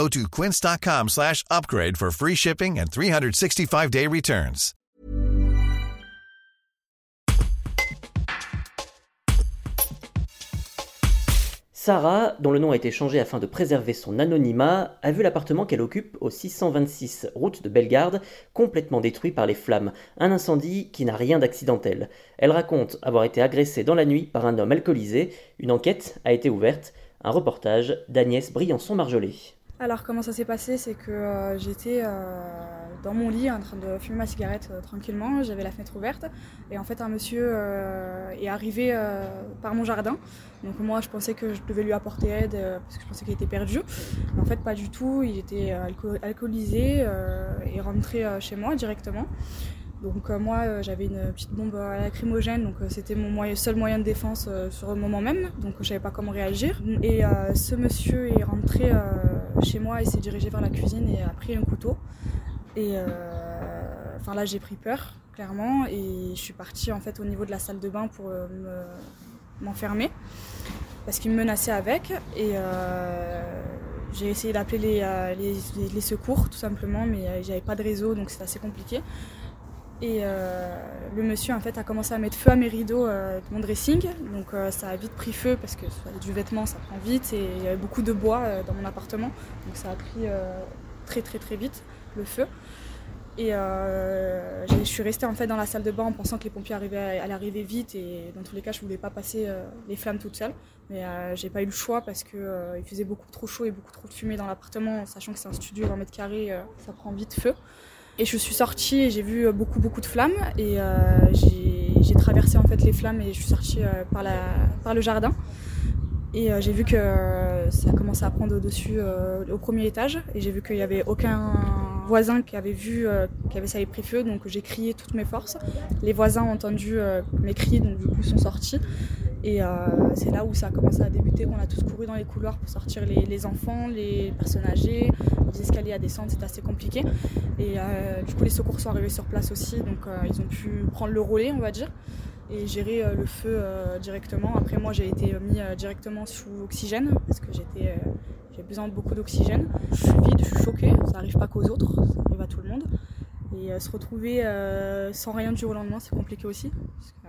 Go to quince.com slash upgrade for free shipping and 365-day returns. Sarah, dont le nom a été changé afin de préserver son anonymat, a vu l'appartement qu'elle occupe au 626 route de Bellegarde complètement détruit par les flammes, un incendie qui n'a rien d'accidentel. Elle raconte avoir été agressée dans la nuit par un homme alcoolisé, une enquête a été ouverte, un reportage d'Agnès Briançon-Marjolais. Alors comment ça s'est passé? C'est que euh, j'étais euh, dans mon lit en train de fumer ma cigarette euh, tranquillement, j'avais la fenêtre ouverte et en fait un monsieur est arrivé par mon jardin. Donc moi je pensais que je devais lui apporter aide parce que je pensais qu'il était perdu. Mais en fait pas du tout, il était alcoolisé et rentré chez moi directement. Donc moi j'avais une petite bombe lacrymogène, donc c'était mon seul moyen de défense sur le moment même, donc je savais pas comment réagir. Et ce monsieur est rentré chez moi, il s'est dirigé vers la cuisine et a pris un couteau. Et euh, enfin là, j'ai pris peur, clairement, et je suis partie en fait au niveau de la salle de bain pour euh, m'enfermer parce qu'il me menaçait avec. Et euh, j'ai essayé d'appeler les, les, secours tout simplement, mais j'avais pas de réseau, donc c'était assez compliqué. Et le monsieur en fait a commencé à mettre feu à mes rideaux de mon dressing. Donc ça a vite pris feu parce que du vêtement ça prend vite et il y avait beaucoup de bois dans mon appartement. Donc ça a pris très très très vite le feu. Et euh, je suis restée dans la salle de bain en pensant que les pompiers allaient arriver vite et dans tous les cas je voulais pas passer euh, les flammes toute seule. Mais euh, j'ai pas eu le choix parce que il faisait beaucoup trop chaud et beaucoup trop de fumée dans l'appartement, sachant que c'est un studio 20 mètres carrés, ça prend vite feu. Et je suis sortie et j'ai vu beaucoup beaucoup de flammes et j'ai traversé en fait les flammes et je suis sortie par, la, par le jardin. Et j'ai vu que ça commençait à prendre au-dessus au premier étage et j'ai vu qu'il n'y avait aucun voisin qui avait vu euh, qu'il avait ça avait pris feu, donc j'ai crié toutes mes forces. Les voisins ont entendu euh, mes cris, donc du coup sont sortis. Et euh, c'est là où ça a commencé à débuter, qu'on a tous couru dans les couloirs pour sortir les, enfants, les personnes âgées, les escaliers à descendre, c'était assez compliqué. Et du coup les secours sont arrivés sur place aussi, donc ils ont pu prendre le relais, on va dire et gérer le feu directement. Après moi j'ai été mis directement sous oxygène parce que j'étais j'ai besoin de beaucoup d'oxygène. Je suis vide, je suis choquée, ça n'arrive pas qu'aux autres, ça arrive à tout le monde. Et euh, se retrouver euh, sans rien du jour au lendemain, c'est compliqué aussi. Euh,